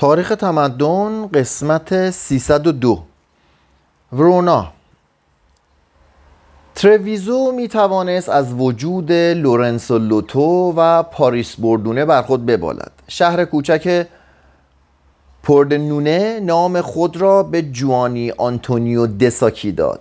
تاریخ تمدن قسمت 302 ورونا. ترویزو می توانست از وجود لورنسو لوتو و پاریس بردونه بر خود ببالد. شهر کوچک پردنونه نام خود را به جووانی آنتونیو دساکی داد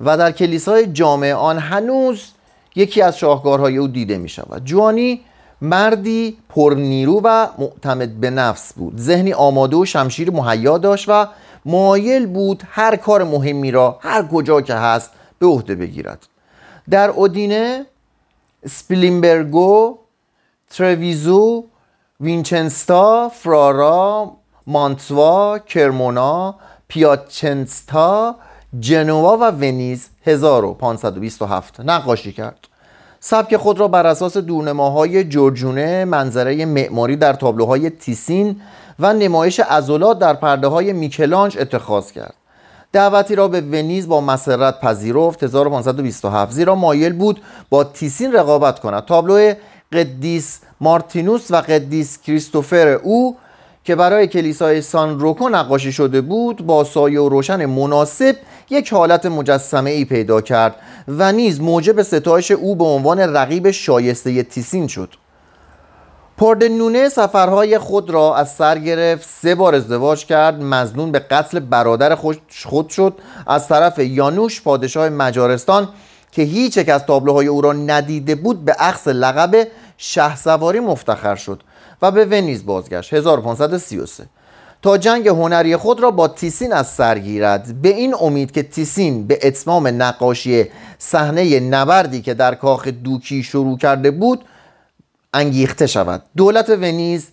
و در کلیسای جامع آن هنوز یکی از شاهکارهای او دیده می شود جووانی مردی پرنیرو و معتمد به نفس بود. ذهنی آماده و شمشیر مهیا داشت و مایل بود هر کار مهمی را هر کجا که هست به عهده بگیرد. در اودینه سپلیمبرگو ترویزو وینچنتسا فرارا مانتوا کرمونا پیاچنتسا جنوا و ونیز 1527 نقاشی کرد. سبک خود را بر اساس دورنماهای جورجونه منظره معماری در تابلوهای تیسین و نمایش ازولات در پرده های میکلانج اتخاذ کرد. دعوتی را به ونیز با مسرت پذیرفت. 1527 زیرا مایل بود با تیسین رقابت کند. تابلو قدیس مارتینوس و قدیس کریستوفر او که برای کلیسای سان روکو نقاشی شده بود با سایه و روشن مناسب یک حالت مجسمه ای پیدا کرد و نیز موجب ستایش او به عنوان رقیب شایسته تیسین شد. پردنونه سفرهای خود را از سر گرفت سه بار ازدواج کرد مزنون به قتل برادر خود شد. از طرف یانوش پادشاه مجارستان که هیچ یک از تابلوهای او را ندیده بود به عکس لقب شهسواری مفتخر شد. و به ونیز بازگشت. 1533 تا جنگ هنری خود را با تیسین از سر گیرد. به این امید که تیسین به اتمام نقاشی صحنه نبردی که در کاخ دوکی شروع کرده بود انگیخته شود. دولت ونیز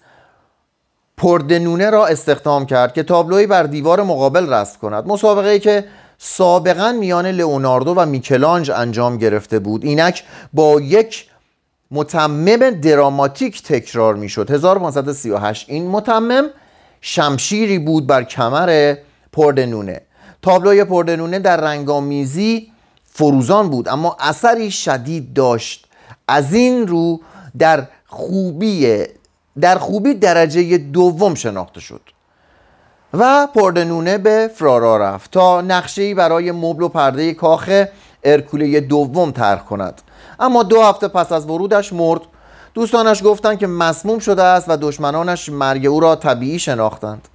پردنونه را استخدام کرد که تابلوی بر دیوار مقابل رسم کند. مسابقه ای که سابقا میان لئوناردو و میکلانج انجام گرفته بود. اینک با یک متمم دراماتیک تکرار می‌شد. 1538 این متمم شمشیری بود بر کمر پردنونه. تابلوی پردنونه در رنگامیزی فروزان بود اما اثری شدید داشت. از این رو در خوبی در خوبی درجه دوم شناخته شد و پردنونه به فرارا رفت تا نقشه برای مبل و پرده کاخ ارکوله دوم طرح کند. اما دو هفته پس از ورودش مرد. دوستانش گفتند که مسموم شده است و دشمنانش مرگ او را طبیعی شناختند.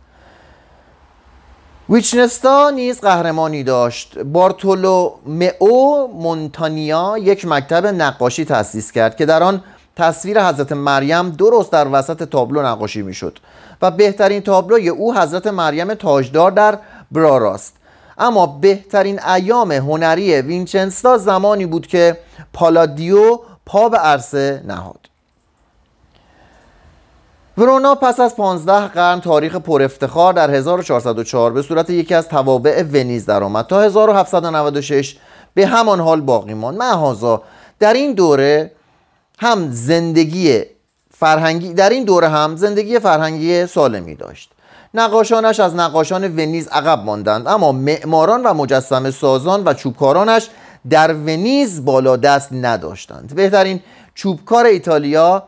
ویچنستا نیز قهرمانی داشت. بارتولو مئو مونتانیا یک مکتب نقاشی تأسیس کرد که در آن تصویر حضرت مریم درست در وسط تابلو نقاشی می‌شد و بهترین تابلوی او حضرت مریم تاجدار در براراست اما بهترین ایام هنری وینچنستا زمانی بود که پالادیو پا به عرصه نهاد. ورونا پس از 15 قرن تاریخ پر افتخار در 1404 به صورت یکی از توابع ونیز درآمد تا 1796 به همان حال باقی ماند. معهازا در این دوره هم زندگی فرهنگی در این دوره هم زندگی فرهنگی سالمی داشت. نقاشانش از نقاشان ونیز عقب ماندند اما معماران و مجسم سازان و چوبکارانش در ونیز بالا دست نداشتند. بهترین چوبکار ایتالیا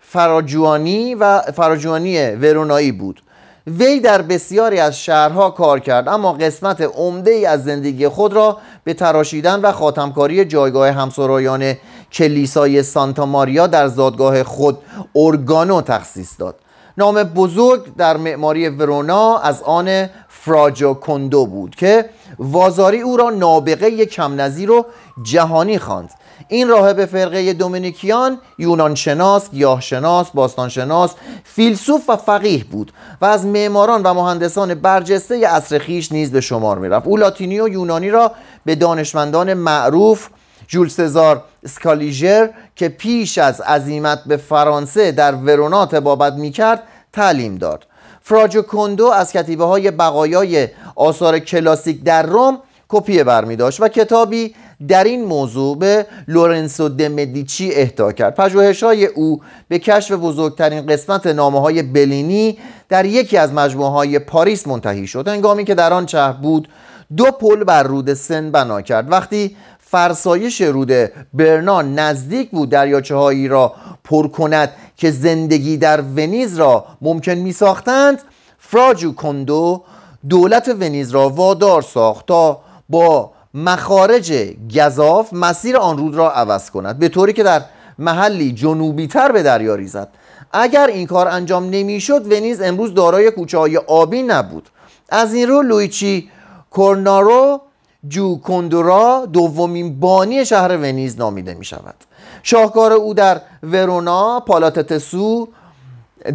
فراجوانی و فراجوانی ورونایی بود. وی در بسیاری از شهرها کار کرد اما قسمت عمده ای از زندگی خود را به تراشیدن و خاتمکاری جایگاه همسرایان کلیسای سانتا ماریا در زادگاه خود اورگانو تخصیص داد. نام بزرگ در معماری ورونا از آن فراجو کندو بود که وازاری او را نابغه کم نظیر و جهانی خواند. این راهب فرقه دومینیکیان یونان شناس، گیاه شناس، باستان شناس، فیلسوف و فقیه بود و از معماران و مهندسان برجسته عصر خیش نیز به شمار می رفت او لاتینی و یونانی را به دانشمندان معروف جول سزار اسکالیژر که پیش از عزیمت به فرانسه در ورونا تبابت می کرد تعلیم داد. فرا جوکوندو از کتیبه های بقایای آثار کلاسیک در روم کپی برمی داشت و کتابی در این موضوع به لورنسو د مدیچی اهدا کرد. پژوهش های او به کشف بزرگترین قسمت نامه های پلینی در یکی از مجموعه های پاریس منتهی شد. هنگامی که در آن شهر بود دو پل بر رود سن بنا کرد. وقتی فرسایش رود برنا نزدیک بود دریاچه هایی را پر کند که زندگی در ونیز را ممکن می ساختند فراجو کندو دولت ونیز را وادار ساخت تا با مخارج گذاف مسیر آن رود را عوض کند به طوری که در محلی جنوبی تر به دریا ریزد. اگر این کار انجام نمی‌شد ونیز امروز دارای کوچه های آبی نبود. از این رو لویچی کورنارو جو کندورا دومین بانی شهر ونیز نامیده می شود شاهکار او در ورونا پالاتتسو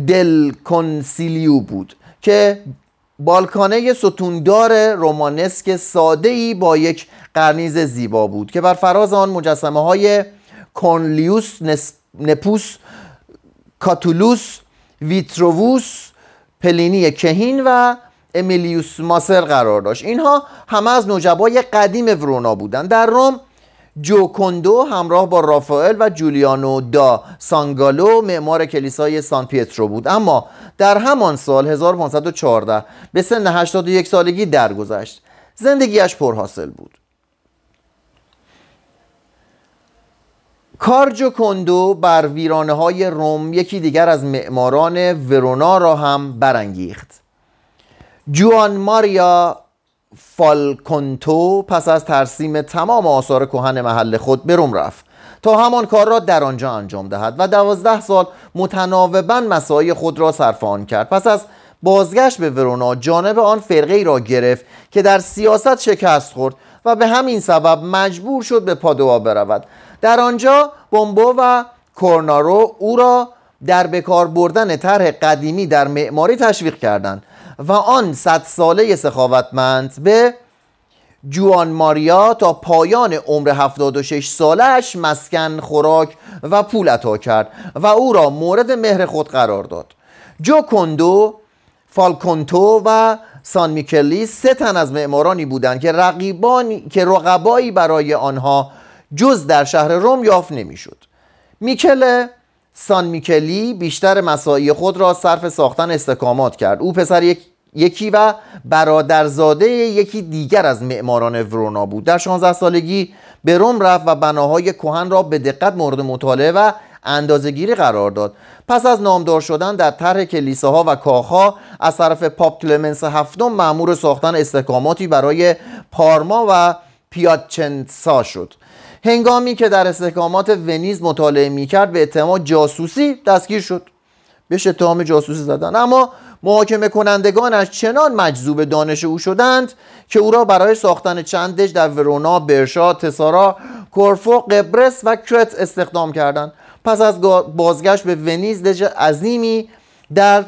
دل کنسیلیو بود که بالکانه ستوندار رومانسک ساده ای با یک قرنیز زیبا بود که بر فراز آن مجسمه های کورنلیوس نپوس کاتولوس ویترووس پلینی کهین و امیلیوس ماسر قرار داشت. اینها همه از نجبای قدیم ورونا بودند در روم جوکوندو همراه با رافائل و جولیانو دا سانگالو معمار کلیسای سان پیترو بود. اما در همان سال 1514 به سن 81 سالگی درگذشت. زندگیش پرحاصل بود. کارجو کندو بر ویرانه های روم یکی دیگر از معماران ورونا را هم برانگیخت. جوان ماریا فالکونتو پس از ترسیم تمام آثار کهن محل خود به روم رفت تا همان کار را در آنجا انجام دهد و دوازده سال متناوبا مسای خود را صرف آن کرد. پس از بازگشت به ورونا جانب آن فرقه ای را گرفت که در سیاست شکست خورد و به همین سبب مجبور شد به پادوا برود. در آنجا بومبو و کورنارو او را در بکار بردن طرح قدیمی در معماری تشویق کردند. و آن صد ساله سخاوتمند به جوان ماریا تا پایان عمر 76 سالش مسکن خوراک و پول عطا کرد و او را مورد مهر خود قرار داد. جو کندو فالکونتو و سان میکلی سه تن از معمارانی بودند که رقیبانی که رقبایی برای آنها جز در شهر روم یافت نمی‌شد. میکل سان میکلی بیشتر مساعی خود را صرف ساختن استکامات کرد. او پسر یک یکی و برادرزاده یکی دیگر از معماران ورونا بود. در 16 سالگی به روم رفت و بناهای کهن را به دقت مورد مطالعه و اندازهگیری قرار داد. پس از نامدار شدن در طرح کلیساها و کاخها از طرف پاپ کلمنس هفتم مأمور ساختن استحکاماتی برای پارما و پیاچنسا شد. هنگامی که در استحکامات ونیز مطالعه می‌کرد به اتهام جاسوسی دستگیر شد. بهش اتهام جاسوسی زدن. اما محاکمه کنندگانش چنان مجذوب دانش او شدند که او را برای ساختن چند دژ در ورونا، برشا، تسارا، کورفو، قبرس و کرت استخدام کردند. پس از بازگشت به ونیز دژ عظیمی در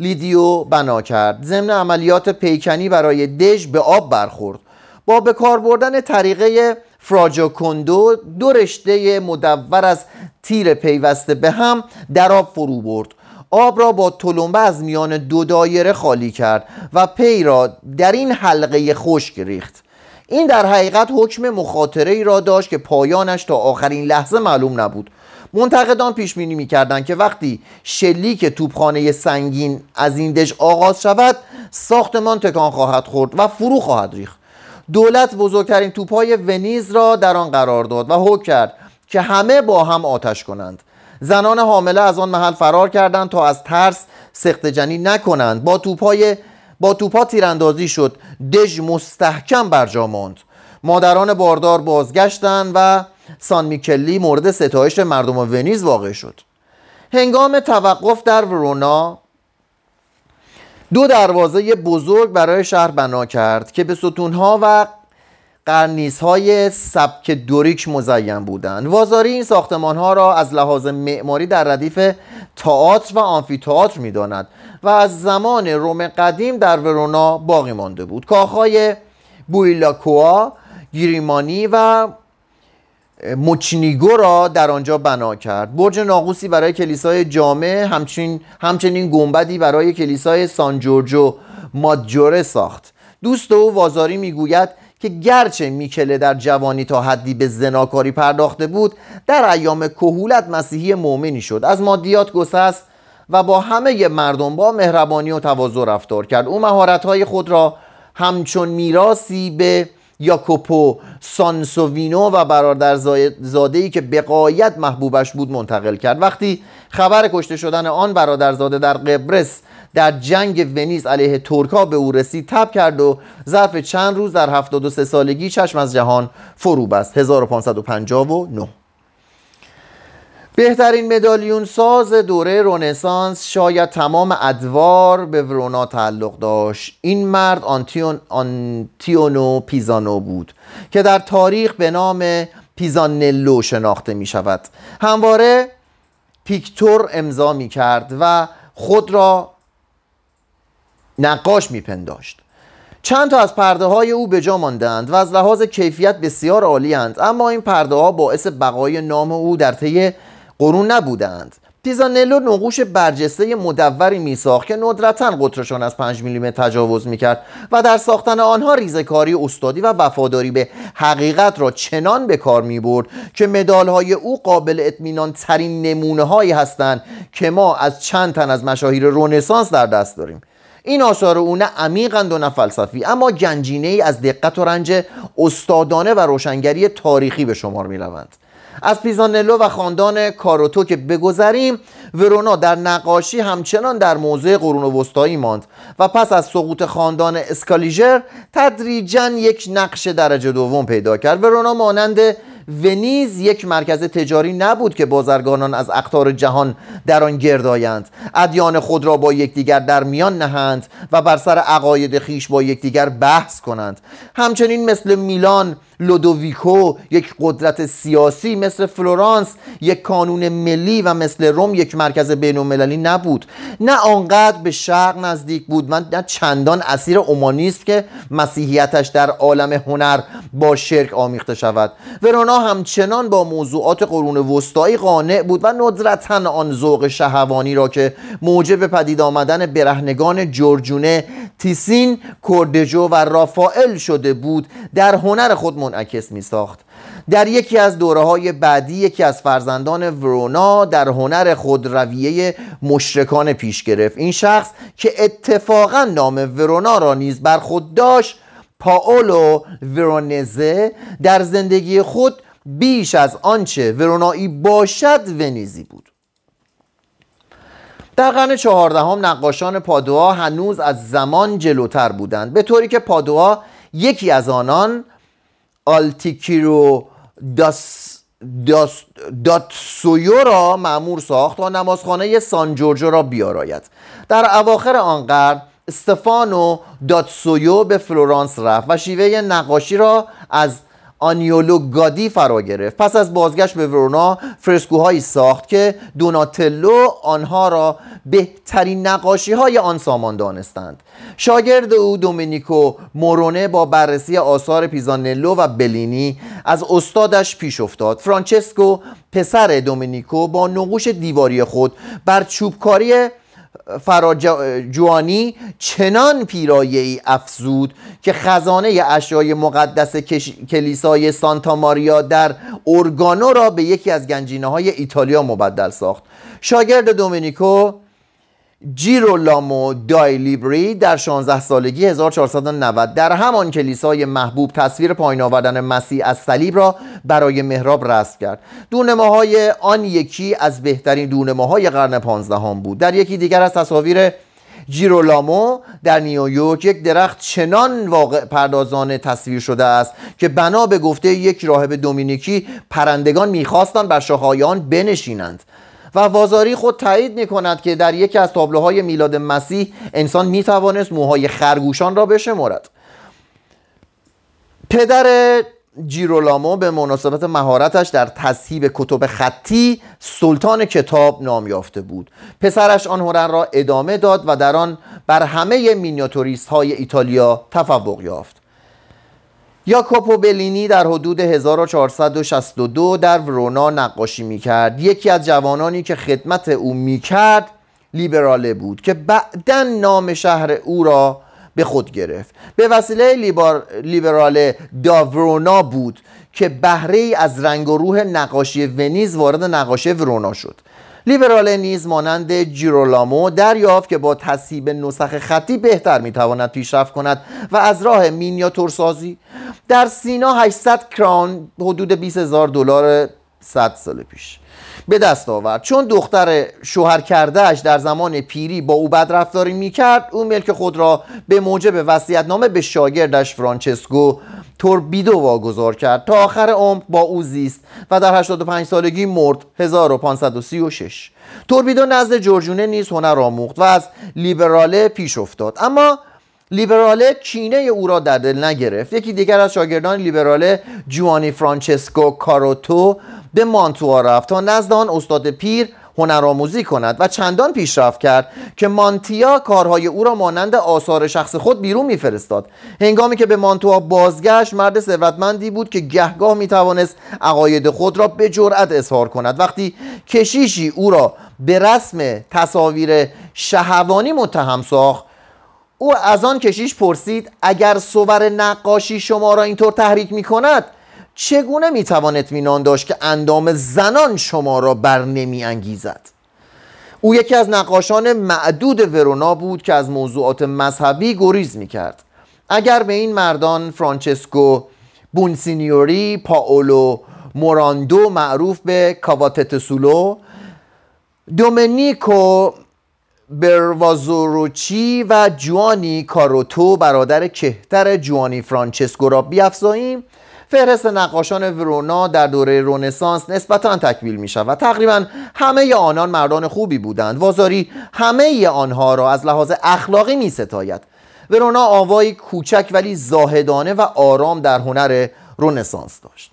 لیدیو بنا کرد. ضمن عملیات پیکنی برای دژ به آب برخورد. با به کار بردن طریقه فراجاکوندو دو رشته مدور از تیر پیوسته به هم در آب فرو برد. آب را با تلمبه از میان دو دایره خالی کرد و پی را در این حلقه خشک ریخت. این در حقیقت حکم مخاطره ای را داشت که پایانش تا آخرین لحظه معلوم نبود. منتقدان پیش بینی می‌کردند که وقتی شلیک توپخانه سنگین از این دژ آغاز شود ساختمان تکان خواهد خورد و فرو خواهد ریخت. دولت بزرگترین توپهای ونیز را در آن قرار داد و حکم کرد که همه با هم آتش کنند. زنان حامله از آن محل فرار کردند تا از ترس سخت جنی نکنند. با توپای با توپا تیراندازی شد. دژ مستحکم برجا ماند. مادران باردار بازگشتند و سان میکلی مورد ستایش مردم ونیز واقع شد. هنگام توقف در ورونا دو دروازه بزرگ برای شهر بنا کرد که به ستونها و های سبک دوریک مزین بودند. وازاری این ساختمان ها را از لحاظ معماری در ردیف تئاتر و آمفیتئاتر می‌داند و از زمان روم قدیم در ورونا باقی مانده بود. کاخهای بویلاکوا گیریمانی و مچنیگو را در آنجا بنا کرد. برج ناقوسی برای کلیسای جامع همچنین, همچنین گنبدی برای کلیسای سان جورجو مادجوره ساخت. دوست او وازاری می‌گوید که گرچه میکله در جوانی تا حدی به زناکاری پرداخته بود در ایام کهولت مسیحی مؤمنی شد. از مادیات گسست و با همه مردم با مهربانی و تواضع رفتار کرد. او مهارت‌های خود را همچون میراسی به یاکوپو سانسووینو و برادر زاده که به قایت محبوبش بود منتقل کرد. وقتی خبر کشته شدن آن برادرزاده در قبرس در جنگ ونیز علیه ترکا به او رسید تب کرد و ظرف چند روز در 73 سالگی چشم از جهان فرو بست. 1559 بهترین مدالیون ساز دوره رونسانس شاید تمام ادوار به ورونا تعلق داشت. این مرد آنتیون آنتیونو پیزانو بود که در تاریخ به نام پیزانلو شناخته می شود. همواره پیکتور امضا می کرد و خود را نقاش می پنداشت. چند تا از پرده های او به جا ماندند و از لحاظ کیفیت بسیار عالی اند اما این پرده ها باعث بقای نام او در طی قرون نبودند پیزانلو نقوش برجسته مدوری میساخت که ندرتا قطرشان از 5 میلیمتر تجاوز می‌کرد و در ساختن آنها ریزکاری استادی و وفاداری به حقیقت را چنان به کار می‌برد که مدالهای او قابل اطمینان ترین نمونه هایی هستند که ما از چند تن از مشاهیر رونسانس در دست داریم این آثار او نه عمیقند و نه فلسفی اما گنجینه ای از دقت و رنج استادانه و روشنگری تاریخی به شمار می روند. از پیزانلو و خاندان کاروتو که بگذریم ورونا در نقاشی همچنان در موضع قرون وسطایی ماند و پس از سقوط خاندان اسکالیژر تدریجا یک نقش درجه دوم پیدا کرد. ورونا مانند ونیز یک مرکز تجاری نبود که بازرگانان از اقطار جهان در آن گرد آیند ادیان خود را با یکدیگر در میان نهند و بر سر عقاید خویش با یکدیگر بحث کنند. همچنین مثل میلان لودویکو یک قدرت سیاسی مثل فلورانس یک کانون ملی و مثل روم یک مرکز بین المللی نبود. نه آنقدر به شرق نزدیک بود من نه چندان اسیر اومانیست که مسیحیتش در عالم هنر با شرک آمیخته شود. ورونا همچنان با موضوعات قرون وسطایی قانع بود و ندرتا آن ذوق شهوانی را که موجب پدید آمدن برهنگان جورجونه تیسین کوردجو و رافائل شده بود در هنر خود منعکس می ساخت در یکی از دوره های بعدی یکی از فرزندان ورونا در هنر خود رویه مشرکان پیش گرفت. این شخص که اتفاقا نام ورونا را نیز بر خود داشت پاولو ورونزه در زندگی خود بیش از آنچه ورونایی باشد ونیزی بود. در قرن چهاردهم نقاشان پادوا هنوز از زمان جلوتر بودند به طوری که پادوا یکی از آنان آلتیکیرو داس داس داتسویو را مأمور ساخت تا نمازخانه سان جورجو را بیاراید. در اواخر آن قرن استفانو داتسویو به فلورانس رفت و شیوه نقاشی را از آنیولو گادی فرا گرفت. پس از بازگشت به ورونا فرسکوهایی ساخت که دوناتلو آنها را بهترین نقاشی های آن سامان دانستند. شاگرد او دومینیکو مورونه با بررسی آثار پیزانلو و بلینی از استادش پیش افتاد. فرانچسکو پسر دومینیکو با نقوش دیواری خود بر چوبکاری فراجوانی چنان پیرایه ای افزود که خزانه اشیای مقدس کلیسای سانتا ماریا در اورگانو را به یکی از گنجینه های ایتالیا مبدل ساخت. شاگرد دومینیکو جیرولامو دای لیبری در 16 سالگی 1490 در همان کلیسای محبوب تصویر پایین آوردن مسیح از صلیب را برای محراب رسم کرد. دونماهای آن یکی از بهترین دونماهای قرن پانزدهم بود. در یکی دیگر از تصاویر جیرولامو در نیویورک یک درخت چنان واقع پردازانه تصویر شده است که بنا به گفته یک راهب دومینیکی پرندگان می‌خواستند بر شاخه‌های آن بنشینند. و وازاری خود تایید می کند که در یکی از تابلوهای میلاد مسیح انسان می توانست موهای خرگوشان را بشمرد. پدر جیرولامو به مناسبت مهارتش در تصحیب کتب خطی سلطان کتاب نام یافته بود. پسرش آن هنر را ادامه داد و در آن بر همه مینیاتوریست های ایتالیا تفوق یافت. یاکوپو بلینی در حدود 1462 در ورونا نقاشی می‌کرد. یکی از جوانانی که خدمت او می‌کرد لیبراله بود که بعدا نام شهر او را به خود گرفت. به وسیله لیبراله داورونا بود که بهره از رنگ و روح نقاشی ونیز وارد نقاشی ورونا شد. لیبرال نیز مانند جیرولامو دریافت که با تصیب نسخ خطی بهتر می‌تواند پیشرفت کند و از راه مینیاتورسازی در سینا 800 کران حدود 20 هزار دلار صد سال پیش. به دست آورد. چون دختر شوهر کردهش در زمان پیری با او بد رفتاری می‌کرد او ملک خود را به موجب نامه به شاگردش فرانچسکو توربیدو واگذار کرد. تا آخر عمر با او زیست و در 85 سالگی مرد 1536 توربیدو نزد جورجونه نیز هنر آموخت و از لیبراله پیش افتاد. اما لیبراله کینه او را در دل نگرفت. یکی دیگر از شاگردان لیبراله جوانی فرانچسکو کاروتو به مانتوا رفت تا نزد آن استاد پیر هنرآموزی کند و چندان پیشرفت کرد که مانتیا کارهای او را مانند آثار شخص خود بیرون میفرستاد. هنگامی که به مانتوا بازگشت مرد ثروتمندی بود که گهگاه می‌توانست عقاید خود را به جرأت اظهار کند. وقتی کشیشی او را به رسم تصاویر شهوانی متهم ساخت او از آن کشیش پرسید اگر صور نقاشی شما را اینطور تحریک می کند چگونه می توان داشت که اندام زنان شما را بر نمی انگیزد؟ او یکی از نقاشان معدود ورونا بود که از موضوعات مذهبی گریز می کرد اگر به این مردان فرانچسکو بونسینیوری پاولو موراندو معروف به کاواتتسولو دومنیکو بروازوروچی و جووانی کاروتو برادر کهتر جووانی فرانچسکو را بیافزاییم. فهرست نقاشان ورونا در دوره رنسانس نسبتا تکمیل می شود تقریبا همه آنان مردان خوبی بودند. وازاری همه آنها را از لحاظ اخلاقی می ستاید ورونا آوایی کوچک ولی زاهدانه و آرام در هنر رونسانس داشت.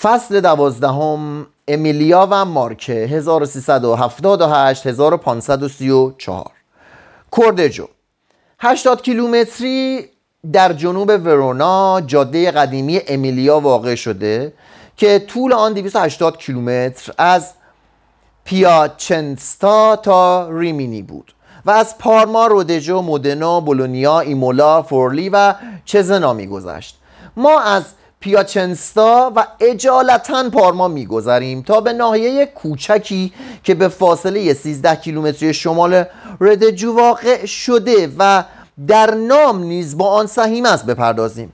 فصل دوازدهم امیلیا و مارکه 1378 1534 کوردجو 80 کیلومتری در جنوب ورونا جاده قدیمی امیلیا واقع شده که طول آن 280 کیلومتر از پیاچنستا تا ریمینی بود و از پارما، رودجو، مودنا، بولونیا، ایمولا، فورلی و چزنا میگذشت. ما از پیاچنستا و اجالتا پارما میگذریم تا به ناحیه کوچکی که به فاصله 13 کیلومتری شمال ردجو واقع شده و در نام نیز با آن سهیم است بپردازیم.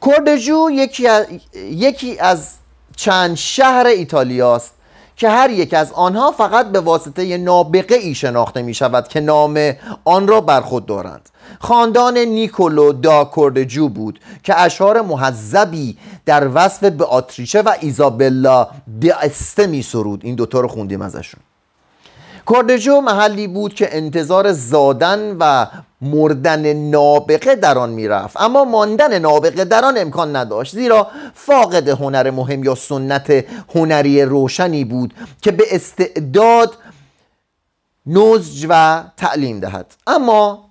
کوردجو یکی از, یکی از چند شهر ایتالیاست که هر یک از آنها فقط به واسطه نابغه ای شناخته می شود که نام آن را بر خود دارند. خاندان نیکولو دا کوردجو بود که اشعار محذبی در وصف به آتریچه و ایزابلا دسته می سرود. این دوتا رو خوندیم ازشون. کوردجو محلی بود که انتظار زادن و مردن نابغه در آن می‌رفت. اما ماندن نابغه در آن امکان نداشت. زیرا فاقد هنر مهم یا سنت هنری روشنی بود که به استعداد نزج و تعلیم دهد. اما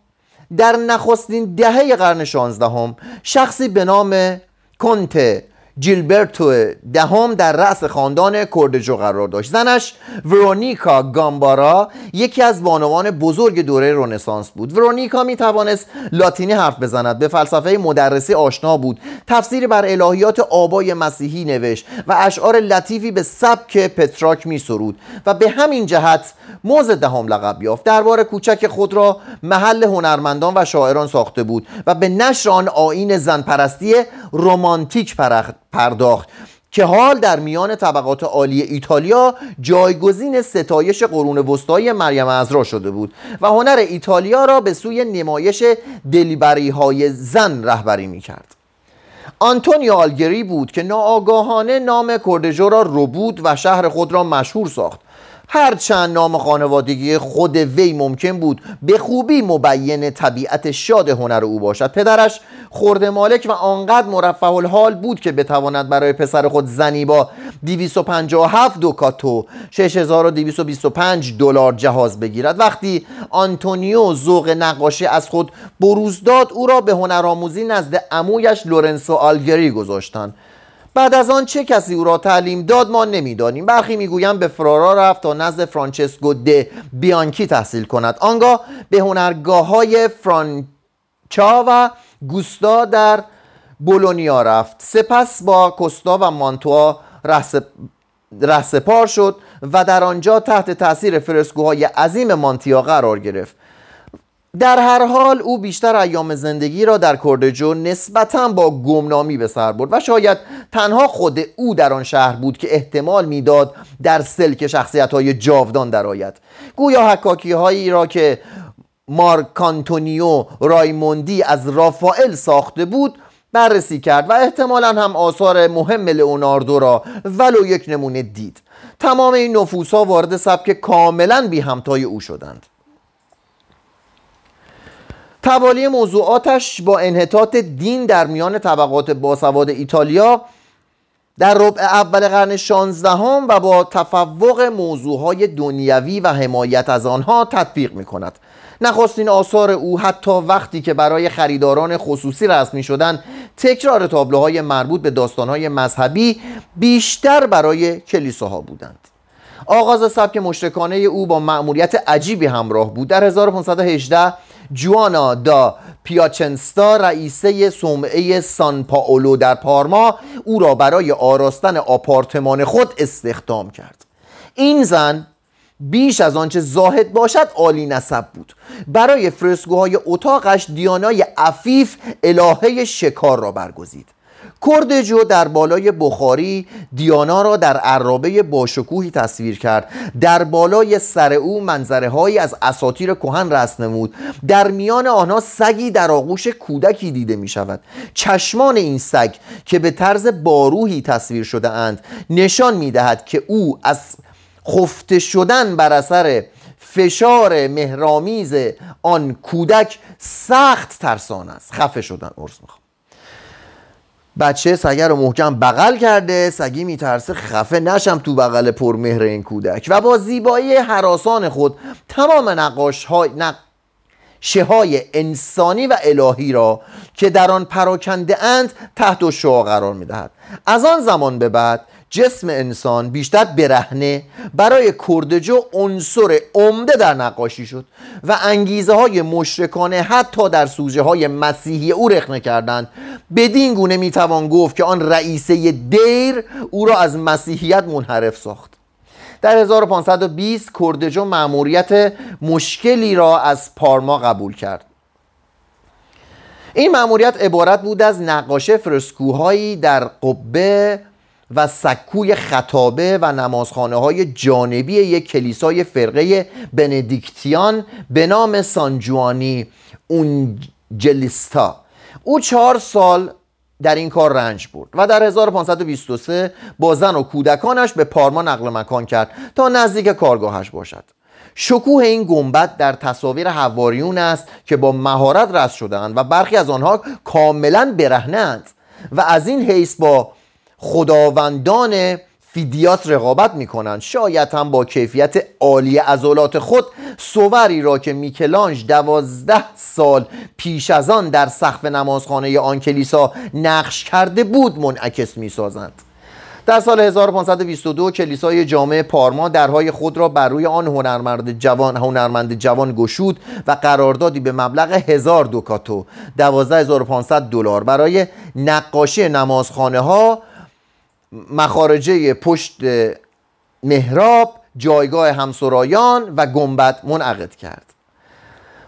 در نخستین دهه قرن شانزدهم شخصی به نام کنت جیلبرتو دهم در رأس خاندان کوردجو قرار داشت. زنش ورونیکا گامبارا یکی از بانوان بزرگ دوره رونسانس بود. ورونیکا می توانست لاتینی حرف بزند. به فلسفه مدرسی آشنا بود. تفسیری بر الهیات آبای مسیحی نوشت و اشعار لطیفی به سبک پتراک می سرود و به همین جهت موز دهم لقب یافت. دربار کوچک خود را محل هنرمندان و شاعران ساخته بود و به نشر آن آین زنپرستی رمانتیک پرداخت که حال در میان طبقات عالی ایتالیا جایگزین ستایش قرون وسطایی مریم ازرا شده بود و هنر ایتالیا را به سوی نمایش دلیبری های زن رهبری می کرد آنتونیو آلگری بود که ناآگاهانه نام کردژو را ربود و شهر خود را مشهور ساخت. هرچند نام خانوادگی خود وی ممکن بود به خوبی مبین طبیعت شاد هنر او باشد. پدرش خورده مالک و آنقدر مرفه الحال بود که بتواند برای پسر خود زنی با 257 دوکاتو 6225 دلار جهاز بگیرد. وقتی آنتونیو ذوق نقاشی از خود بروز داد او را به هنرآموزی نزد عمویش لورنسو آلگری گذاشتند. بعد از آن چه کسی او را تعلیم داد ما نمی‌دانیم. برخی می‌گویند به فرارا رفت تا نزد فرانچسکو د بیانکی تحصیل کند. آنگاه به هنرگاه های فرانچا و کوستا در بولونیا رفت. سپس با کوستا و مانتوا رهسپار شد و در آنجا تحت تاثیر فرسکوهای عظیم مانتیا قرار گرفت. در هر حال او بیشتر ایام زندگی را در کردجو نسبتا با گمنامی به سر برد و شاید تنها خود او در آن شهر بود که احتمال می‌داد در سلک شخصیت های جاودان درآید. گویا حکاکی هایی را که مارکانتونیو رایموندی از رافائل ساخته بود بررسی کرد و احتمالا هم آثار مهم لئوناردو را ولو یک نمونه دید. تمام این نفوس ها وارد سبک کاملا بی همتای او شدند. توالی موضوعاتش با انحطاط دین در میان طبقات باسواد ایتالیا در ربع اول قرن شانزدهم و با تفوق موضوعهای دنیوی و حمایت از آنها تطبیق می کند نخستین آثار او حتی وقتی که برای خریداران خصوصی رسم می شدن تکرار تابلوهای مربوط به داستانهای مذهبی بیشتر برای کلیساها بودند. آغاز سبک مشرکانه او با مأموریت عجیبی همراه بود. در 1518 جوانا دا پیاچنستا رئیسه سومعه سان پاولو در پارما او را برای آراستن آپارتمان خود استخدام کرد. این زن بیش از آنچه زاهد باشد عالی نسب بود. برای فرسکوهای اتاقش دیانای عفیف الهه شکار را برگزید. کردجو در بالای بخاری دیانا را در عرابه باشکوهی تصویر کرد. در بالای سر او منظره هایی از اساتیر کهن رسم نمود. در میان آنها سگی در آغوش کودکی دیده می شود چشمان این سگ که به طرز باروهی تصویر شده اند نشان می دهد که او از خفته شدن بر اثر فشار مهرامیز آن کودک سخت ترسان است. خفه شدن ارز می‌خوام. بچه سگه رو محکم بغل کرده سگی میترسه خفه نشم تو بغل پرمهر این کودک. و با زیبایی حراسان خود تمام نقاش های نقشه های انسانی و الهی را که در آن پراکنده اند تحت شعا قرار می‌دهد. از آن زمان به بعد جسم انسان بیشتر برهنه برای کردجو عنصر عمده در نقاشی شد و انگیزه های مشرکانه حتی در سوژه های مسیحی او رخنه کردند. بدین گونه می‌توان گفت که آن رئیسه دیر او را از مسیحیت منحرف ساخت. در 1520 کردجو مأموریت مشکلی را از پارما قبول کرد. این مأموریت عبارت بود از نقاشه فرسکوهایی در قبه و سکوی خطابه و نمازخانه های جانبی یک کلیسای فرقه بندیکتیان به نام سانجوانی اونجلیستا. او چهار سال در این کار رنج برد و در 1523 با زن و کودکانش به پارما نقل مکان کرد تا نزدیک کارگاهش باشد. شکوه این گنبد در تصاویر حواریون است که با مهارت رسم شدهاند و برخی از آنها کاملا برهنند و از این حیث با خداوندان فیدیاس رقابت می‌کنند شاید هم با کیفیت عالی عضلات خود سوری را که میکلانج دوازده سال پیش از آن در سقف نمازخانه آن کلیسا نقش کرده بود منعکس می‌سازند. در سال 1522 کلیسای جامع پارما درهای خود را بر روی آن هنرمند جوان هنرمند جوان گشود و قراردادی به مبلغ هزار دوکاتو 12500 دلار برای نقاشی نمازخانه ها مخارجه پشت محراب جایگاه همسرایان و گنبد منعقد کرد.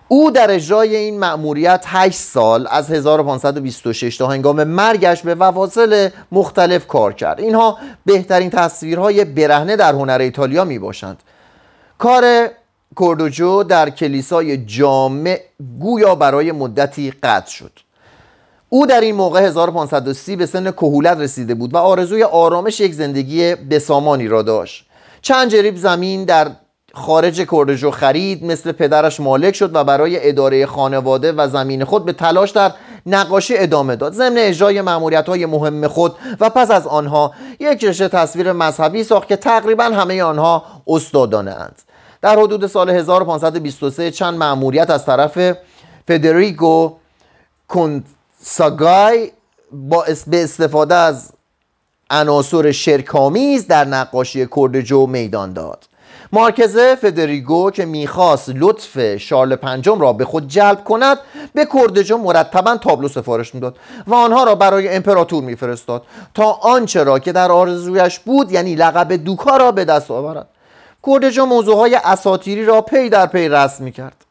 او در اجرای این مأموریت 8 سال از 1526 تا هنگام مرگش به وفاصل مختلف کار کرد. اینها بهترین تصویرهای برهنه در هنر ایتالیا می باشند. کار کوردوجو در کلیسای جامع گویا برای مدتی قطع شد. او در این موقع 1530 به سن کهولت رسیده بود و آرزوی آرامش یک زندگی بسامانی را داشت. چند جریب زمین در خارج کردجو خرید مثل پدرش مالک شد و برای اداره خانواده و زمین خود به تلاش در نقاشی ادامه داد. ضمن اجرای معمولیت های مهم خود و پس از آنها یک رشته تصویر مذهبی ساخت که تقریبا همه آنها استادانه اند. در حدود سال 1523 چند معمولیت از طرف فدریگو ساگای با استفاده از عناصر شرکامیز در نقاشی کردجو میدان داد. مارکزه فدریگو که می‌خواست لطف شارل پنجم را به خود جلب کند به کردجو مرتبا تابلو سفارش می‌داد و آنها را برای امپراتور میفرستاد تا آنچه را که در آرزویش بود یعنی لقب دوکا را به دست آورد. کردجو موضوعهای اساتیری را پی در پی رسم می‌کرد.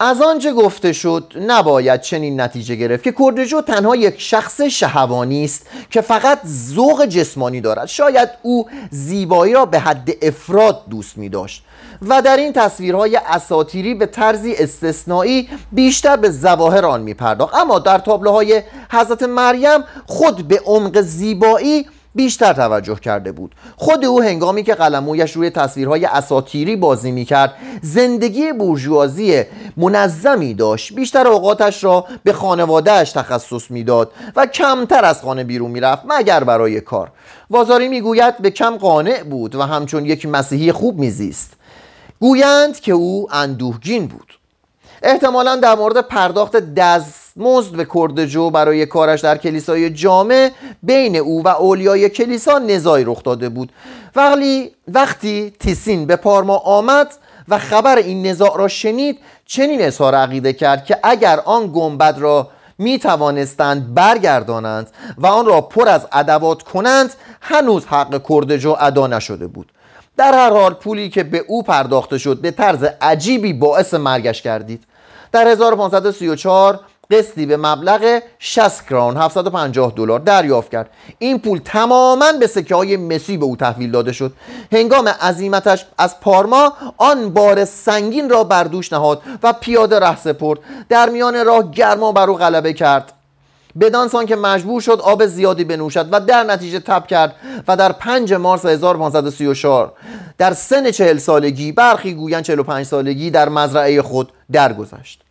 از آنچه گفته شد نباید چنین نتیجه گرفت که کردجو تنها یک شخص شهوانی است که فقط ذوق جسمانی دارد. شاید او زیبایی را به حد افراد دوست می داشت و در این تصویرهای اساتیری به طرزی استثنایی بیشتر به ظواهر آن می پرداخت. اما در تابلوهای حضرت مریم خود به عمق زیبایی بیشتر توجه کرده بود. خود او هنگامی که قلمویش روی تصویرهای اساتیری بازی می‌کرد زندگی بورژوازی منظمی داشت. بیشتر اوقاتش را به خانوادهش تخصص می‌داد و کمتر از خانه بیرون می‌رفت مگر برای کار. وازاری می‌گوید به کم قانع بود و همچون یک مسیحی خوب میزیست. گویند که او اندوهگین بود. احتمالا در مورد پرداخت دستمزد به کردجو برای کارش در کلیسای جامع بین او و اولیای کلیسا نزاعی رخ داده بود. ولی وقتی تیسین به پارما آمد و خبر این نزاع را شنید چنین اظهار عقیده کرد که اگر آن گنبد را می توانستند برگردانند و آن را پر از ادوات کنند هنوز حق کردجو ادا نشده بود. در هر حال پولی که به او پرداخته شد به طرز عجیبی باعث مرگش کردید در 1534 قسطی به مبلغ 60 کرون 750 دلار دریافت کرد. این پول تماما به سکه های مسی به او تحویل داده شد. هنگام عزیمتش از پارما آن بار سنگین را بر دوش نهاد و پیاده ره سپرد. در میان راه گرما بر او غلبه کرد. بدانسان که مجبور شد آب زیادی بنوشد و در نتیجه تب کرد و در 5 مارس 1534 در سن چهل سالگی برخی گویند 45 سالگی در مزرعه خود درگذشت.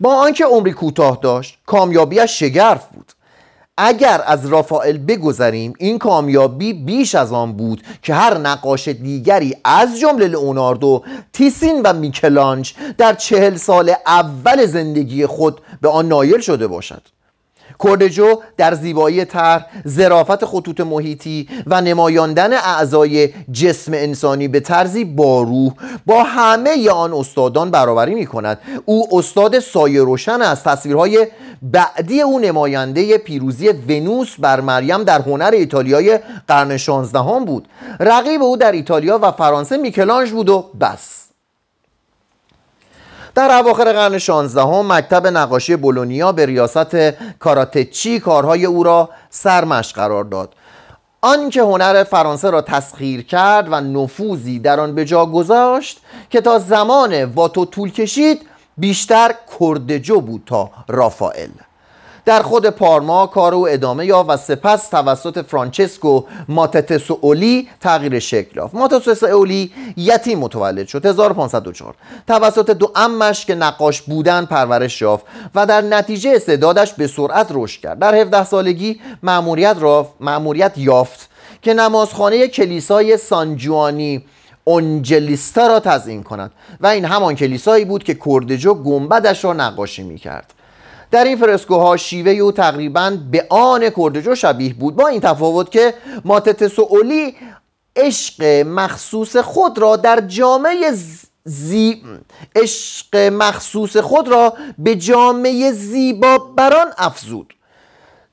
با آنکه عمری کوتاه داشت کامیابیش شگرف بود. اگر از رافائل بگذریم این کامیابی بیش از آن بود که هر نقاش دیگری از جمله لئوناردو تیسین و میکلانج در چهل سال اول زندگی خود به آن نایل شده باشد. کردجو در زیبایی طرح زرافت خطوط محیطی و نمایاندن اعضای جسم انسانی به طرزی باروح با همه آن استادان برابری می کند او استاد سایه روشن است. تصویرهای بعدی او نماینده پیروزی ونوس بر مریم در هنر ایتالیای قرن 16 بود. رقیب او در ایتالیا و فرانسه میکلانج بود و بس. در اواخر قرن 16 هم مکتب نقاشی بولونیا به ریاست کاراتچی کارهای او را سرمشق قرار داد. آنکه هنر فرانسه را تسخیر کرد و نفوذی در آن به جا گذاشت که تا زمان واتو طول کشید بیشتر کردجو بود تا رافائل. در خود پارما کار او ادامه یافت و سپس توسط فرانچسکو اولی تغییر شکل یافت. اولی یتیم متولد شد 1504 توسط دو امش که نقاش بودن پرورش یافت و در نتیجه استعدادش به سرعت رشد کرد. در 17 سالگی مأموریت یافت که نمازخانه کلیسای سانجوانی اونجلیستا را تزیین کند و این همان کلیسایی بود که کردجو گنبدش را نقاشی می کرد در این فرسکوها شیوه او تقریبا به آن کردجو شبیه بود. با این تفاوت که ماتتسولی عشق مخصوص خود را در جامعه زی... عشق مخصوص خود را به جامعه زیبا بران افزود.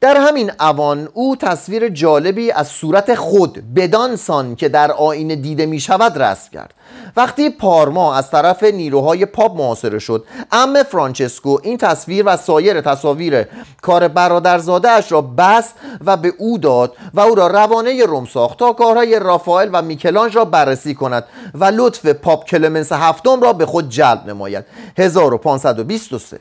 در همین اوان او تصویر جالبی از صورت خود بدانسان که در آینه دیده می شود رسم کرد. وقتی پارما از طرف نیروهای پاپ محاصره شد عم فرانچسکو این تصویر و سایر تصاویر کار برادرزاده اش را بست و به او داد و او را روانه روم ساخت تا کارهای رافائل و میکلانژ را بررسی کند و لطف پاپ کلمنس هفتم را به خود جلب نماید. 1523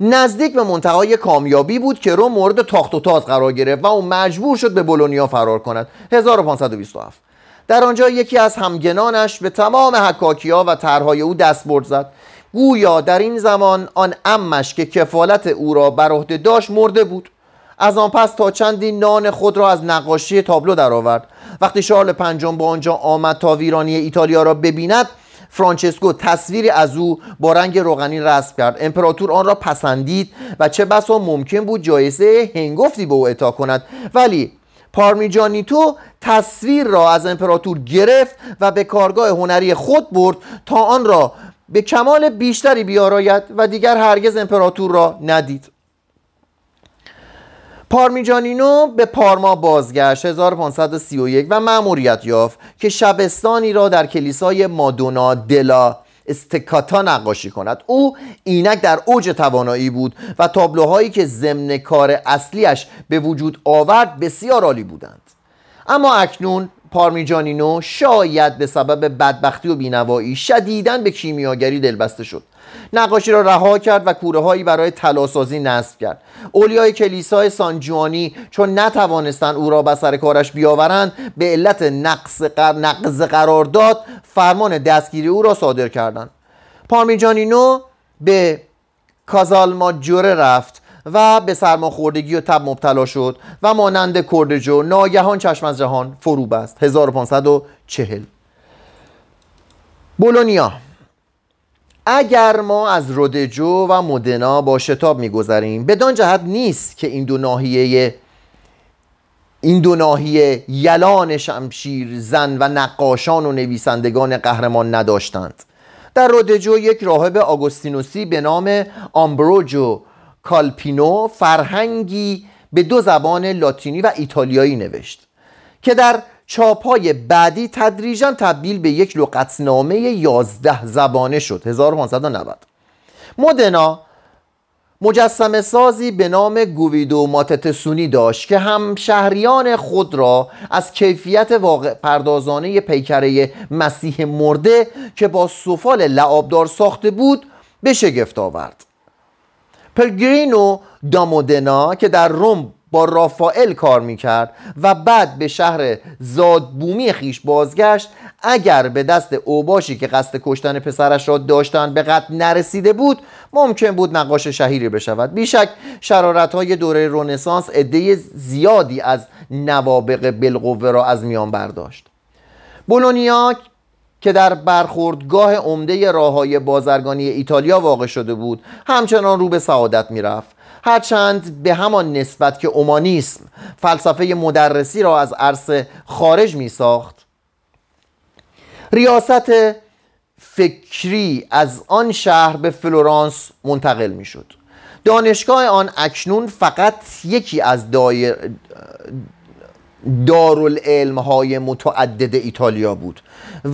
نزدیک به منتهای کامیابی بود که روم مورد تاخت و تاز قرار گرفت و او مجبور شد به بولونیا فرار کند. 1527 در آنجا یکی از همگنانش به تمام حکاکیها و طرحهای او دست برد زد. گویا در این زمان آن امش که کفالت او را بر عهده داشت مرده بود. از آن پس تا چندی نان خود را از نقاشی تابلو درآورد. وقتی شارل پنجم با آنجا آمد تا ویرانی ایتالیا را ببیند فرانچسکو تصویری از او با رنگ روغنی رسم کرد. امپراتور آن را پسندید و چه بسا ممکن بود جایزه هنگفتی به او اعطا کند. ولی پارمیجانیتو تصویر را از امپراتور گرفت و به کارگاه هنری خود برد تا آن را به کمال بیشتری بیاراید و دیگر هرگز امپراتور را ندید. پارمیجانینو به پارما بازگشت. 1531 و مأموریت یافت که شبستانی را در کلیسای مادونا دلا استکاتا نقاشی کند. او اینک در اوج توانایی بود و تابلوهایی که ضمن کار اصلیش به وجود آورد بسیار عالی بودند. اما اکنون پارمیجانینو شاید به سبب بدبختی و بینوایی شدیداً به کیمیاگری دلبسته شد. نقاشی را رها کرد و کوره هایی برای تلاسازی نصب کرد. اولیای کلیسای سانجوانی چون نتوانستند او را به سر کارش بیاورند به علت نقص, قر... نقض قرار داد فرمان دستگیری او را صادر کردند. پارمیجانینو به کازالماجوره رفت و به سرماخوردگی و تب مبتلا شد و مانند کردجو ناگهان چشم از جهان فرو بست. 1540 بولونیا. اگر ما از رودجو و مدنا با شتاب میگذریم بدان جهت نیست که این دو ناحیه این دو ناحیه یلان شمشیر زن و نقاشان و نویسندگان قهرمان نداشتند. در رودجو یک راهب آگوستینوسی به نام آمبروجو کالپینو فرهنگی به دو زبان لاتینی و ایتالیایی نوشت که در چاپای بعدی تدریجا تبدیل به یک لغتنامه یازده زبانه شد. 1590 مدنا مجسم سازی به نام گویدو ماتتسونی داشت که هم شهریان خود را از کیفیت واقع پردازانه پیکره مسیح مرده که با سفال لعابدار ساخته بود به شگفت آورد. پلگرینو دامودنا که در روم با رافائل کار می‌کرد و بعد به شهر زادبومی خیش بازگشت. اگر به دست اوباشی که قصد کشتن پسرش را داشتند به قتل نرسیده بود ممکن بود نقاش شهیری بشود. بیشک شرارت های دوره رونسانس عده زیادی از نوابق بالقوه را از میان برداشت. بولونیا که در برخوردگاه عمده راه های بازرگانی ایتالیا واقع شده بود همچنان رو به سعادت می‌رفت. هرچند به همان نسبت که اومانیسم فلسفه مدرسی را از عرصه خارج می ساخت ریاست فکری از آن شهر به فلورانس منتقل می شد دانشگاه آن اکنون فقط یکی از دایر دارالعلم های متعدد ایتالیا بود.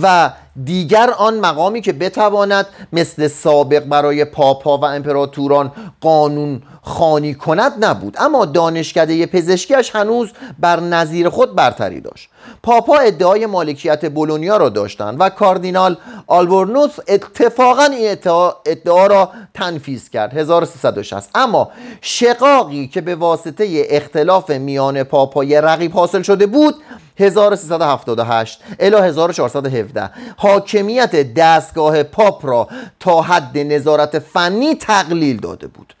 و دیگر آن مقامی که بتواند مثل سابق برای پاپا و امپراتوران قانون خانی کند نبود. اما دانشکده پزشکیش هنوز بر نظیر خود برتری داشت. پاپا ادعای مالکیت بولونیا را داشتند و کاردینال آلبورنوس اتفاقا این ادعا را تنفیز کرد. 1360 اما شقاقی که به واسطه اختلاف میان پاپای رقیب حاصل شده بود 1378 الی 1417 حاکمیت دستگاه پاپ را تا حد نظارت فنی تقلیل داده بود.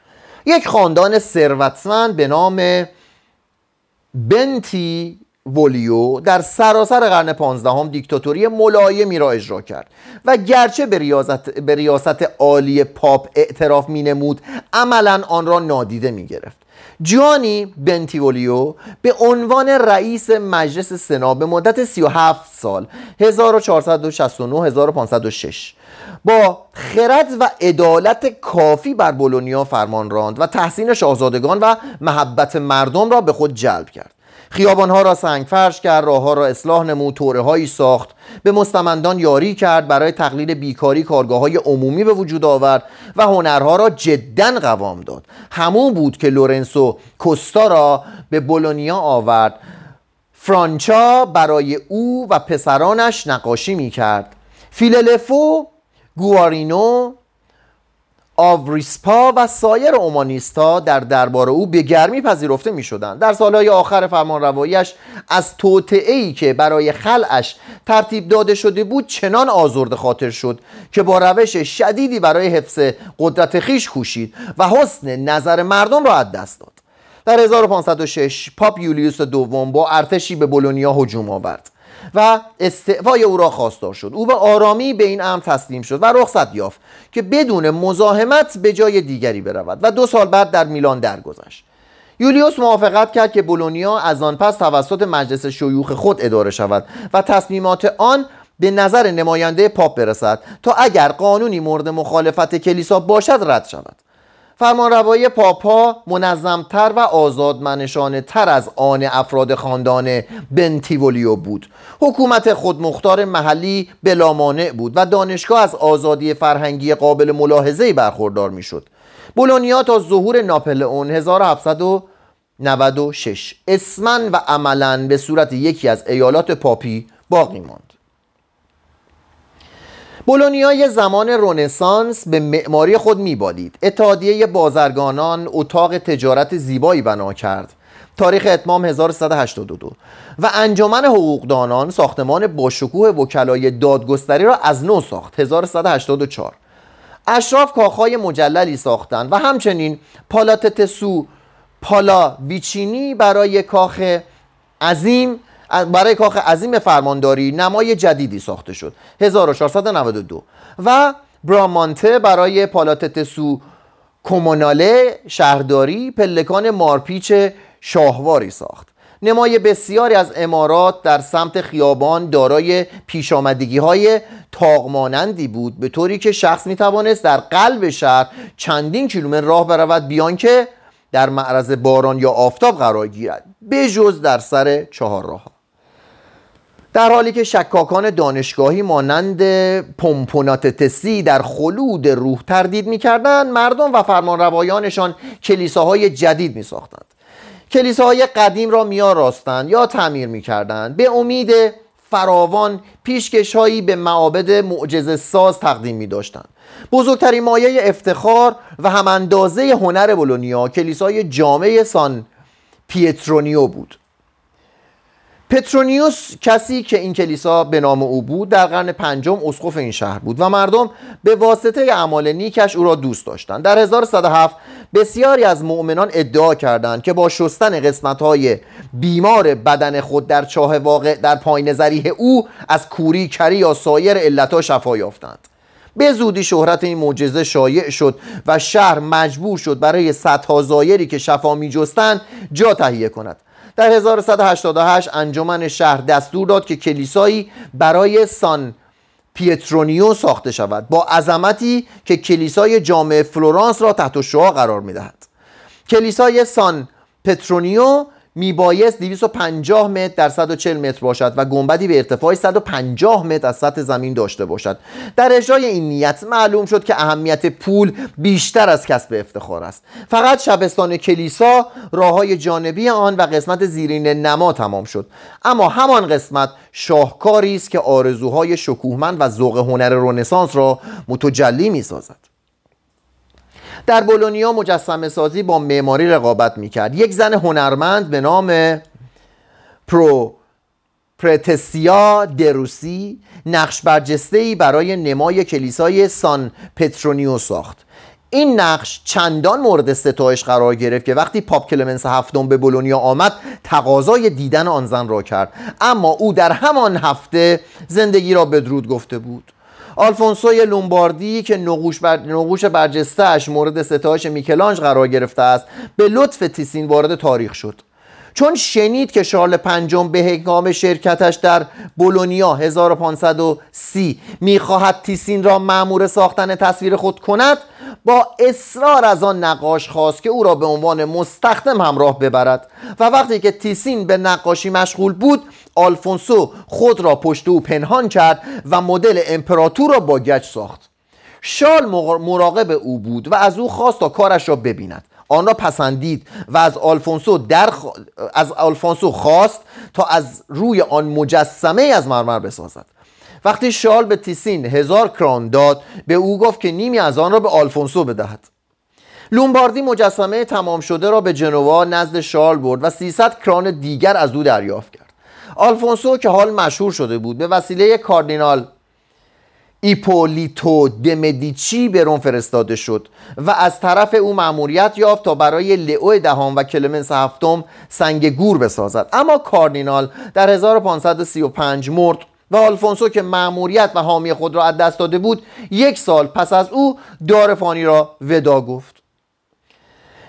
یک خاندان ثروتمند به نام بنتی ولیو در سراسر قرن پانزدهم دیکتاتوری ملایمی را اجرا کرد و گرچه به ریاست, به ریاست عالی پاپ اعتراف می نمود عملا آن را نادیده می گرفت جوانی بنتیولیو به عنوان رئیس مجلس سنا به مدت 37 سال 1469 1506 با خرد و عدالت کافی بر بولونیا فرمان راند و تحسین شاهزادگان و محبت مردم را به خود جلب کرد. خیابانها را سنگ فرش کرد راهها را اصلاح نمود توره هایی ساخت. به مستمندان یاری کرد برای تقلیل بیکاری کارگاه های عمومی به وجود آورد و هنرها را جدا قوام داد. همون بود که لورنسو کوستا را به بولونیا آورد. فرانچا برای او و پسرانش نقاشی می کرد فیللفو گوارینو آوریسپا و سایر اومانیستا در دربار او به گرمی پذیرفته می شدن. در سالهای آخر فرمان روایش از توطعه که برای خلعش ترتیب داده شده بود چنان آزرد خاطر شد که با روش شدیدی برای حفظ قدرت خیش کوشید و حسن نظر مردم را از دست داد در 1506 پاپ یولیوس دوم با ارتشی به بولونیا هجوم آورد و استعفای او را خواستار شد. او به آرامی به این امر تسلیم شد و رخصت یافت که بدون مزاحمت به جای دیگری برود و دو سال بعد در میلان درگذشت. یولیوس موافقت کرد که بولونیا از آن پس توسط مجلس شیوخ خود اداره شود و تصمیمات آن به نظر نماینده پاپ برسد تا اگر قانونی مورد مخالفت کلیسا باشد رد شود. فرمانروایی پاپا منظمتر و آزادمنشانه تر از آن افراد خاندان بنتیولیو بود. حکومت خودمختار محلی بلامانع بود و دانشگاه از آزادی فرهنگی قابل ملاحظه برخوردار می‌شد. بولونیا تا ظهور ناپلئون 1796 اسمن و عملا به صورت یکی از ایالات پاپی باقی ماند. بولونیا زمان رونسانس به معماری خود میبالید. اتحادیه بازرگانان اتاق تجارت زیبایی بنا کرد. تاریخ اتمام 1182 و انجمن حقوقدانان ساختمان باشکوه وکلای دادگستری را از نو ساخت. 1184 اشراف کاخهای مجللی ساختند و همچنین پالاتتسو پالا ویچینی برای کاخ عظیم برای کاخ عظیم فرمانداری نمای جدیدی ساخته شد. 1492 و برامانته برای پالاتتسو کوموناله شهرداری پلکان مارپیچ شاهواری ساخت. نمای بسیاری از امارات در سمت خیابان دارای پیشامدگی های تاغمانندی بود به طوری که شخص می توانست در قلب شهر چندین کیلومتر راه برود بیان که در معرض باران یا آفتاب قرار گیرد بجز در سر چهار راه در حالی که شکاکان دانشگاهی مانند پمپونات تسی در خلود روح تردید می‌کردند مردم و فرمانروایانشان کلیساهای جدید می ساختند کلیساهای قدیم را میآراستند یا تعمیر می‌کردند. به امید فراوان پیشکشهایی به معابد معجزه ساز تقدیم می داشتند بزرگترین مایه افتخار و هم اندازه هنر بولونیا کلیسای جامع سان پیترونیو بود. پترونیوس کسی که این کلیسا به نام او بود در قرن پنجم اسقف این شهر بود و مردم به واسطه اعمال نیکش او را دوست داشتند. در 1107 بسیاری از مؤمنان ادعا کردند که با شستن قسمت‌های بیمار بدن خود در چاه واقع در پایین ضریح او از کوری کری یا سایر علتها شفا یافتند. به زودی شهرت این معجزه شایع شد و شهر مجبور شد برای صدها زایری که شفا می جستند جا تهیه کند. در 1188 انجمن شهر دستور داد که کلیسایی برای سان پیترونیو ساخته شود با عظمتی که کلیسای جامع فلورانس را تحت شعاع قرار می‌دهد. کلیسای سان پترونیو میبایست 250 متر در 140 متر باشد و گنبدی به ارتفاع 150 متر از سطح زمین داشته باشد. در اجرای این نیت معلوم شد که اهمیت پول بیشتر از کسب افتخار است. فقط شبستان کلیسا راه های جانبی آن و قسمت زیرین نما تمام شد. اما همان قسمت شاهکاری است که آرزوهای شکوهمند و ذوق هنر رنسانس را متجلی می سازد در بولونیا مجسمه سازی با معماری رقابت می‌کرد. یک زن هنرمند به نام پرو پرتسیا دروسی نقش برجسته ای برای نمای کلیسای سان پترونیو ساخت. این نقش چندان مورد ستایش قرار گرفت که وقتی پاپ کلمنس هفتم به بولونیا آمد تقاضای دیدن آن زن را کرد. اما او در همان هفته زندگی را بدرود گفته بود. آلفونسوی لومباردی که نقوش, بر... نقوش برجستهش مورد ستایش میکلانژ قرار گرفته است به لطف تیسین وارد تاریخ شد. چون شنید که شارل پنجم به هنگام شرکتش در بولونیا 1530 می‌خواهد تیسین را مأمور ساختن تصویر خود کند با اصرار از آن نقاش خواست که او را به عنوان مستخدم همراه ببرد و وقتی که تیسین به نقاشی مشغول بود آلفونسو خود را پشت او پنهان کرد و مدل امپراتور را با گچ ساخت. شارل مراقب او بود و از او خواست تا کارش را ببیند. آن را پسندید و از آلفونسو در از آلفونسو خواست تا از روی آن مجسمه از مرمر بسازد. وقتی شارل به تیسین هزار کران داد به او گفت که نیمی از آن را به آلفونسو بدهد. لومباردی مجسمه تمام شده را به جنوا نزد شارل برد و 300 کران دیگر از او دریافت کرد. آلفونسو که حال مشهور شده بود به وسیله کاردینال ایپولیتو دمدیچی به روم فرستاده شد و از طرف او مأموریت یافت تا برای لئو دهم و کلمنس هفتم سنگ گور بسازد. اما کاردینال در 1535 مرد و آلفونسو که مأموریت و حامی خود را از دست داده بود یک سال پس از او دار فانی را ودا گفت.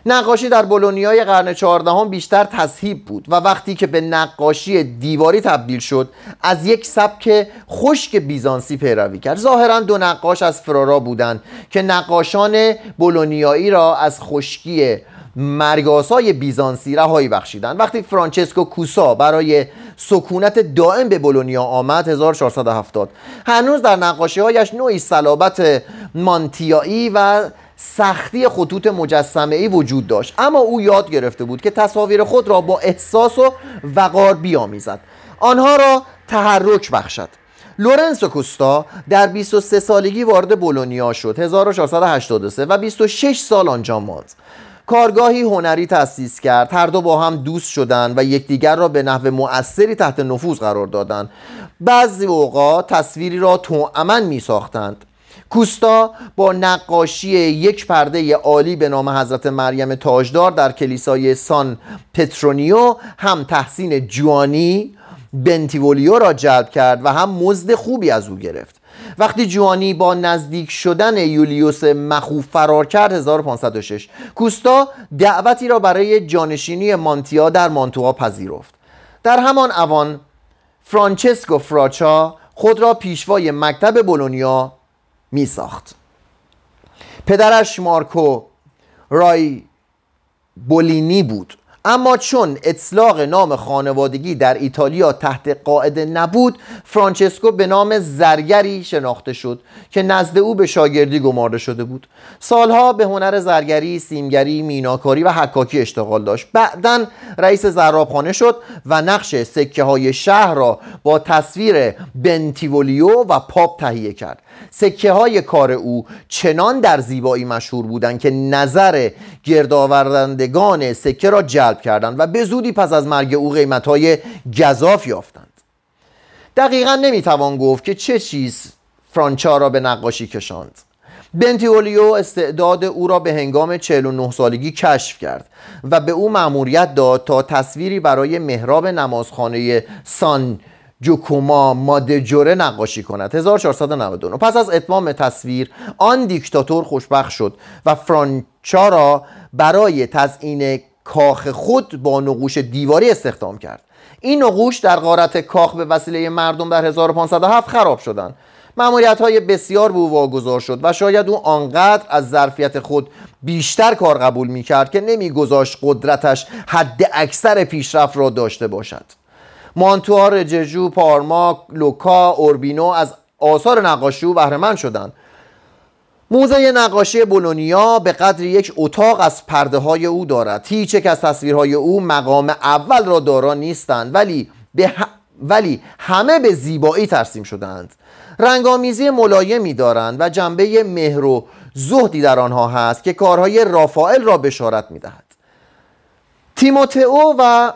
نقاشی در بولونیای قرن چهاردهم بیشتر تصهیب بود و وقتی که به نقاشی دیواری تبدیل شد از یک سبک خشک بیزانسی پیروی کرد. ظاهرا دو نقاش از فرارا بودند که نقاشان بولونیایی را از خشکی مرگاسای بیزانسی رهایی بخشیدند. وقتی فرانچسکو کوسا برای سکونت دائم به بولونیا آمد 1470 هنوز در نقاشی هایش نوعی صلابت مانتیایی و سختی خطوط مجسمه ای وجود داشت. اما او یاد گرفته بود که تصاویر خود را با احساس و وقار بیامیزد. آنها را تحرک بخشد. لورنسو کوستا در 23 سالگی وارد بولونیا شد. 1483 و 26 سال آنجا ماند. کارگاهی هنری تأسیس کرد. هر دو با هم دوست شدند و یکدیگر را به نحو مؤثری تحت نفوذ قرار دادند. بعضی اوقات تصویری را توأمن می ساختند کوستا با نقاشی یک پرده عالی به نام حضرت مریم تاجدار در کلیسای سان پترونیو هم تحسین جوانی بنتیولیو را جلب کرد و هم مزد خوبی از او گرفت. وقتی جوانی با نزدیک شدن یولیوس مخوف فرار کرد 1506 کوستا دعوتی را برای جانشینی مانتیا در مانتوا پذیرفت. در همان اوان فرانچسکو فراچا خود را پیشوای مکتب بولونیا می ساخت پدرش مارکو رای بولینی بود. اما چون اطلاق نام خانوادگی در ایتالیا تحت قاعده نبود فرانچسکو به نام زرگری شناخته شد که نزد او به شاگردی گمارده شده بود. سالها به هنر زرگری، سیمگری، میناکاری و حکاکی اشتغال داشت. بعدا رئیس زرابخانه شد و نقش سکه های شهر را با تصویر بنتیولیو و پاپ تهیه کرد. سکه های کار او چنان در زیبایی مشهور بودند که نظر گردآوردندگان سکه را جلب کردند و به زودی پس از مرگ او قیمت های گذاف یافتند. دقیقا نمی‌توان گفت که چه چیز فرانچا را به نقاشی کشاند. بنتیولیو استعداد او را به هنگام 49 سالگی کشف کرد و به او مأموریت داد تا تصویری برای محراب نمازخانه سان جوکوما مادجوره نقاشی کند. 1499 پس از اتمام تصویر آن دیکتاتور خوشبخت شد و فرانچا را برای تزیین کاخ خود با نقوش دیواری استخدام کرد. این نقوش در غارت کاخ به وسیله مردم در 1507 خراب شدند. معمولیت های بسیار به او واگذار شد و شاید او آنقدر از ظرفیت خود بیشتر کار قبول می کرد که نمیگذاشت قدرتش حد اکثر پیشرفت را داشته باشد. مانتوار رججو پارما لوکا اوربینو از آثار نقاشی او بهره شدند. موزه نقاشی بولونیا به قدر یک اتاق از پرده های او دارد. هیچ یک از تصویرهای او مقام اول را دارا نیستند ولی به ولی همه به زیبایی ترسیم شدند. رنگامیزی ملایمی دارند و جنبه مهر و زهدی در آنها هست که کارهای رافائل را بشارت می‌دهد. تیموتئو و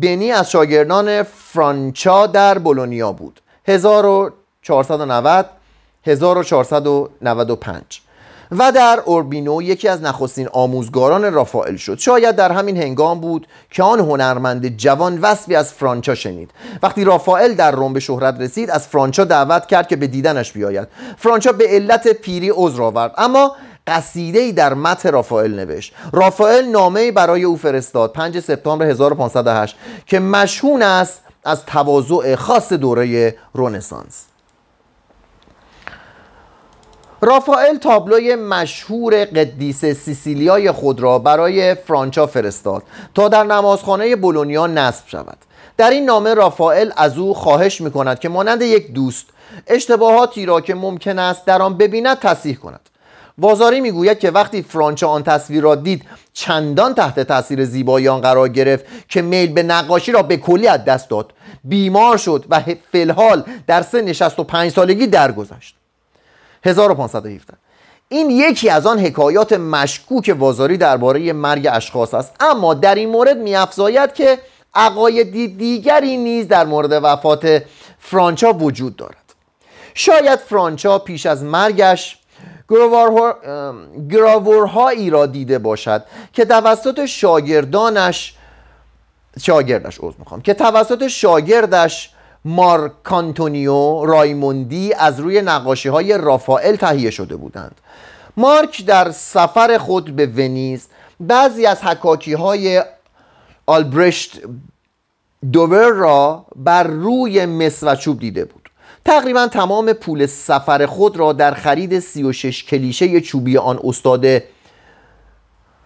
بنی از شاگردان فرانچا در بولونیا بود. 1490 1495 و در اوربینو یکی از نخستین آموزگاران رافائل شد. شاید در همین هنگام بود که آن هنرمند جوان وصفی از فرانچا شنید. وقتی رافائل در روم به شهرت رسید از فرانچا دعوت کرد که به دیدنش بیاید. فرانچا به علت پیری عذر آورد. اما قصیده ای در متن رافائل نوشت. رافائل نامه برای او فرستاد. 5 سپتامبر 1508 که مشهون است از تواضع خاص دوره رونسانس رافائل تابلوی مشهور قدیس سیسیلیای خود را برای فرانچا فرستاد تا در نمازخانه بولونیا نصب شود. در این نامه رافائل از او خواهش می کند که مانند یک دوست اشتباهاتی را که ممکن است در آن ببیند تصحیح کند. وازاری می‌گوید که وقتی فرانچا آن تصویر را دید چندان تحت تاثیر زیبایی آن قرار گرفت که میل به نقاشی را به کلی از دست داد. بیمار شد و فلحال در سن 65 سالگی درگذشت. 1517 این یکی از آن حکایات مشکوک وازاری درباره مرگ اشخاص است. اما در این مورد میافزاید که عقاید دیگری نیز در مورد وفات فرانچا وجود دارد. شاید فرانچا پیش از مرگش گراورهایی را دیده باشد که توسط شاگردانش شاگردش عوض می‌خوام که توسط شاگردش مارکانتونیو رایموندی از روی نقاشی های رافائل تهیه شده بودند. مارک در سفر خود به ونیز بعضی از حکاکی های آلبرشت دوور را بر روی مس و چوب دیده بود. تقریبا تمام پول سفر خود را در خرید 36 کلیشه چوبی آن استاد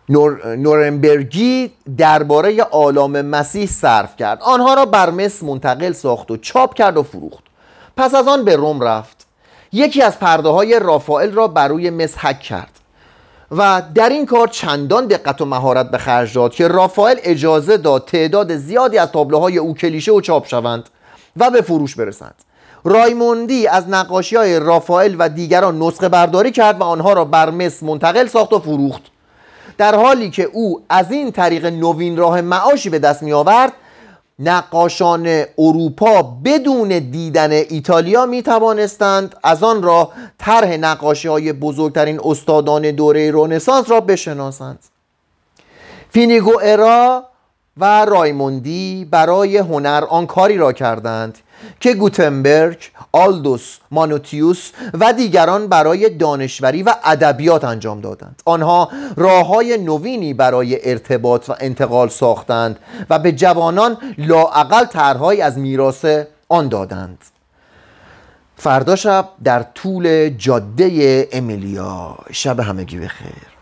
نور... نورنبرگی درباره آلام مسیح صرف کرد. آنها را بر مس منتقل ساخت و چاپ کرد و فروخت. پس از آن به روم رفت. یکی از پرده های رافائل را بر روی مس حک کرد و در این کار چندان دقت و مهارت به خرج داد که رافائل اجازه داد تعداد زیادی از تابلوهای او کلیشه و چاپ شوند و به فروش برسند. رایموندی از نقاشی های رافائل و دیگران نسخه برداری کرد و آنها را بر مس منتقل ساخت و فروخت. در حالی که او از این طریق نوین راه معاشی به دست می آورد نقاشان اروپا بدون دیدن ایتالیا می توانستند از آن را طرح نقاشی های بزرگترین استادان دوره رنسانس را بشناسند. فینیگو ارا و رایموندی برای هنر آن کاری را کردند که گوتنبرگ، آلدوس، مانوتیوس و دیگران برای دانشوری و ادبیات انجام دادند. آنها راه های نوینی برای ارتباط و انتقال ساختند و به جوانان لاعقل طرحهایی از میراث آن دادند. فردا شب در طول جاده امیلیا. شب همگی بخیر.